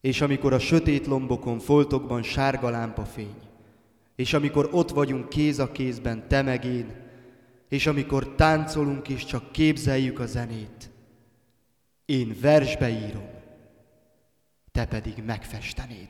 És amikor a sötét lombokon, foltokban sárga lámpafény, és amikor ott vagyunk kéz a kézben, te meg én, és amikor táncolunk és csak képzeljük a zenét, én versbe írom, te pedig megfestenéd.